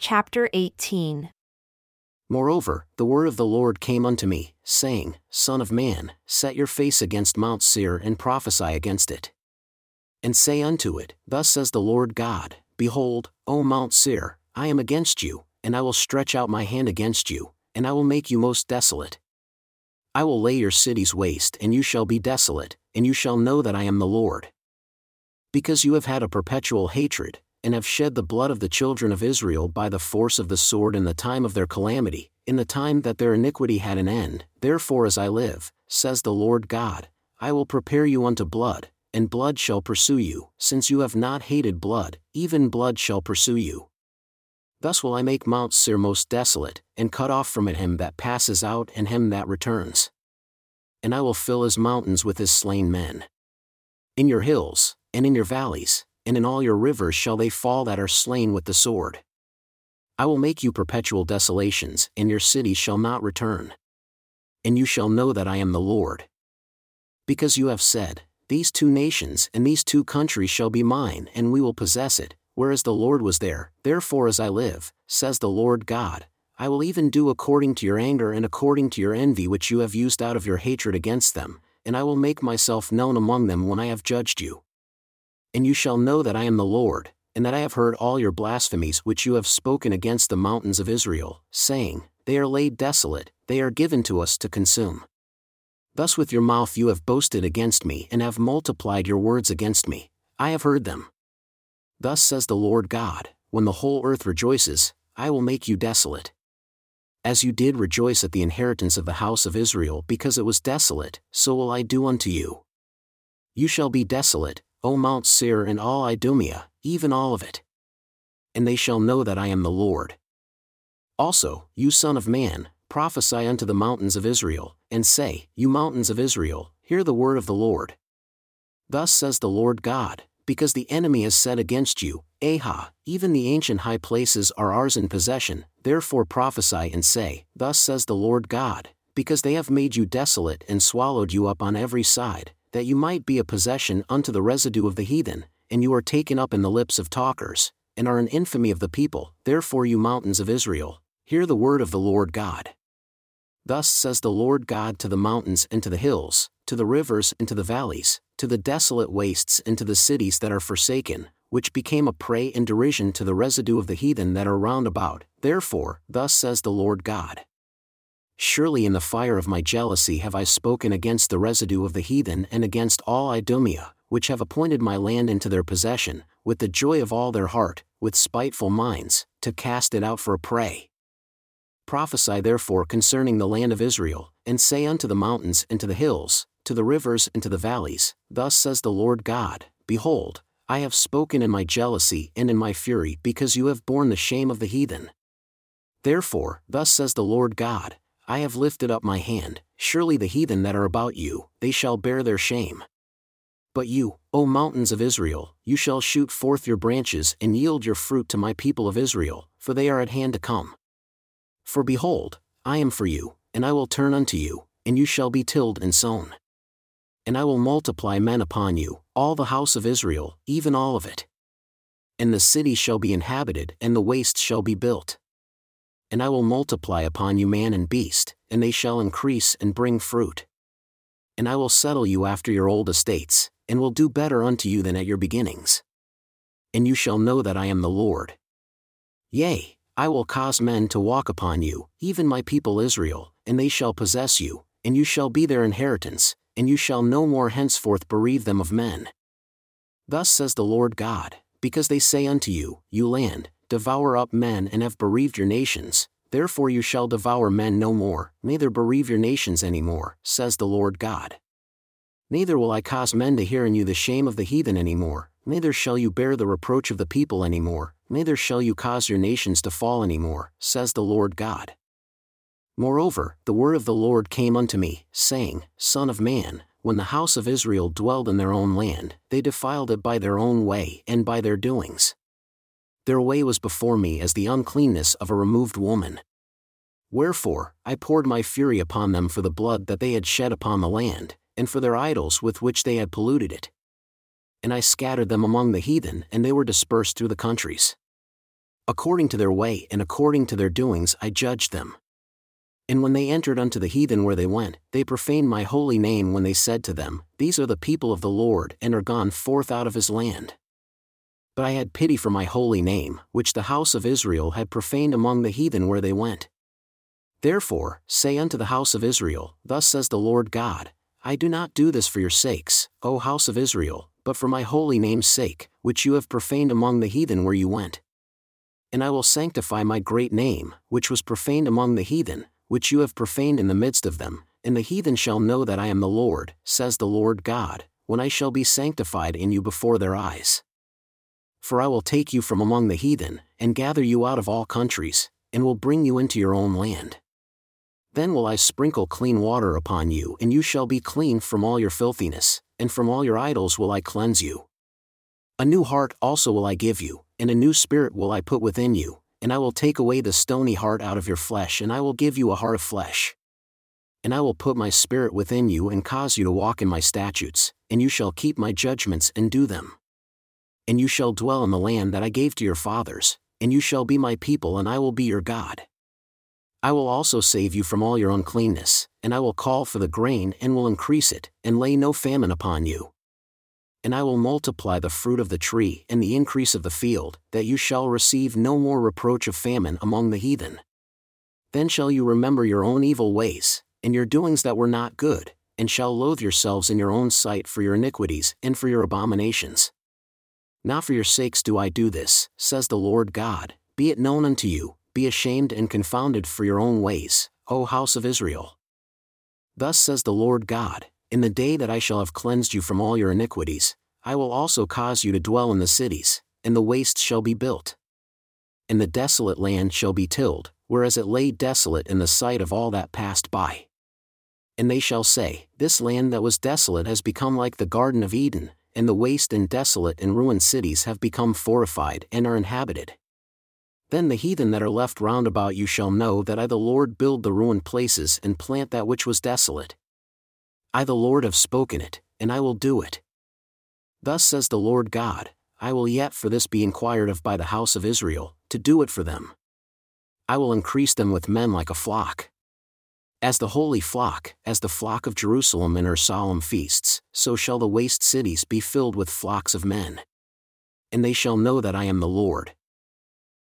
Chapter 18 Moreover, the word of the Lord came unto me, saying, Son of man, set your face against Mount Seir and prophesy against it. And say unto it, Thus says the Lord God, Behold, O Mount Seir, I am against you, and I will stretch out my hand against you, and I will make you most desolate. I will lay your cities waste, and you shall be desolate, and you shall know that I am the Lord. Because you have had a perpetual hatred, and have shed the blood of the children of Israel by the force of the sword in the time of their calamity, in the time that their iniquity had an end, therefore as I live, says the Lord God, I will prepare you unto blood, and blood shall pursue you, since you have not hated blood, even blood shall pursue you. Thus will I make Mount Seir most desolate, and cut off from it him that passes out and him that returns. And I will fill his mountains with his slain men. In your hills, and in your valleys, and in all your rivers shall they fall that are slain with the sword. I will make you perpetual desolations, and your cities shall not return. And you shall know that I am the Lord. Because you have said, These two nations and these two countries shall be mine, and we will possess it, whereas the Lord was there, therefore as I live, says the Lord God, I will even do according to your anger and according to your envy which you have used out of your hatred against them, and I will make myself known among them when I have judged you and you shall know that I am the Lord, and that I have heard all your blasphemies which you have spoken against the mountains of Israel, saying, They are laid desolate, they are given to us to consume. Thus with your mouth you have boasted against me and have multiplied your words against me, I have heard them. Thus says the Lord God, When the whole earth rejoices, I will make you desolate. As you did rejoice at the inheritance of the house of Israel because it was desolate, so will I do unto you. You shall be desolate, O Mount Seir and all Idumea, even all of it. And they shall know that I am the Lord. Also, you son of man, prophesy unto the mountains of Israel, and say, You mountains of Israel, hear the word of the Lord. Thus says the Lord God, because the enemy has said against you, Aha, even the ancient high places are ours in possession, therefore prophesy and say, Thus says the Lord God, because they have made you desolate and swallowed you up on every side, that you might be a possession unto the residue of the heathen, and you are taken up in the lips of talkers, and are an infamy of the people, therefore, you mountains of Israel, hear the word of the Lord God. Thus says the Lord God to the mountains and to the hills, to the rivers and to the valleys, to the desolate wastes and to the cities that are forsaken, which became a prey and derision to the residue of the heathen that are round about, therefore, thus says the Lord God. Surely in the fire of my jealousy have I spoken against the residue of the heathen and against all Idumea, which have appointed my land into their possession, with the joy of all their heart, with spiteful minds, to cast it out for a prey. Prophesy therefore concerning the land of Israel, and say unto the mountains and to the hills, to the rivers and to the valleys, Thus says the Lord God Behold, I have spoken in my jealousy and in my fury because you have borne the shame of the heathen. Therefore, thus says the Lord God, I have lifted up my hand, surely the heathen that are about you, they shall bear their shame. But you, O mountains of Israel, you shall shoot forth your branches and yield your fruit to my people of Israel, for they are at hand to come. For behold, I am for you, and I will turn unto you, and you shall be tilled and sown. And I will multiply men upon you, all the house of Israel, even all of it. And the city shall be inhabited, and the waste shall be built and I will multiply upon you man and beast, and they shall increase and bring fruit. And I will settle you after your old estates, and will do better unto you than at your beginnings. And you shall know that I am the Lord. Yea, I will cause men to walk upon you, even my people Israel, and they shall possess you, and you shall be their inheritance, and you shall no more henceforth bereave them of men. Thus says the Lord God, because they say unto you, You land, devour up men and have bereaved your nations, therefore you shall devour men no more, neither bereave your nations any more, says the Lord God. Neither will I cause men to hear in you the shame of the heathen any more, neither shall you bear the reproach of the people any more, neither shall you cause your nations to fall any more, says the Lord God. Moreover, the word of the Lord came unto me, saying, Son of man, when the house of Israel dwelled in their own land, they defiled it by their own way and by their doings their way was before me as the uncleanness of a removed woman. Wherefore, I poured my fury upon them for the blood that they had shed upon the land, and for their idols with which they had polluted it. And I scattered them among the heathen, and they were dispersed through the countries. According to their way and according to their doings I judged them. And when they entered unto the heathen where they went, they profaned my holy name when they said to them, These are the people of the Lord, and are gone forth out of his land. But I had pity for my holy name, which the house of Israel had profaned among the heathen where they went. Therefore, say unto the house of Israel, Thus says the Lord God, I do not do this for your sakes, O house of Israel, but for my holy name's sake, which you have profaned among the heathen where you went. And I will sanctify my great name, which was profaned among the heathen, which you have profaned in the midst of them, and the heathen shall know that I am the Lord, says the Lord God, when I shall be sanctified in you before their eyes. For I will take you from among the heathen, and gather you out of all countries, and will bring you into your own land. Then will I sprinkle clean water upon you, and you shall be clean from all your filthiness, and from all your idols will I cleanse you. A new heart also will I give you, and a new spirit will I put within you, and I will take away the stony heart out of your flesh, and I will give you a heart of flesh. And I will put my spirit within you and cause you to walk in my statutes, and you shall keep my judgments and do them. And you shall dwell in the land that I gave to your fathers, and you shall be my people, and I will be your God. I will also save you from all your uncleanness, and I will call for the grain and will increase it, and lay no famine upon you and I will multiply the fruit of the tree and the increase of the field, that you shall receive no more reproach of famine among the heathen. Then shall you remember your own evil ways, and your doings that were not good, and shall loathe yourselves in your own sight for your iniquities and for your abominations. Now for your sakes do I do this, says the Lord God, be it known unto you, be ashamed and confounded for your own ways, O house of Israel. Thus says the Lord God, in the day that I shall have cleansed you from all your iniquities, I will also cause you to dwell in the cities, and the wastes shall be built. And the desolate land shall be tilled, whereas it lay desolate in the sight of all that passed by. And they shall say, This land that was desolate has become like the Garden of Eden, and the waste and desolate and ruined cities have become fortified and are inhabited. Then the heathen that are left round about you shall know that I the Lord build the ruined places and plant that which was desolate, I, the Lord, have spoken it, and I will do it. Thus says the Lord God I will yet for this be inquired of by the house of Israel, to do it for them. I will increase them with men like a flock. As the holy flock, as the flock of Jerusalem in her solemn feasts, so shall the waste cities be filled with flocks of men. And they shall know that I am the Lord,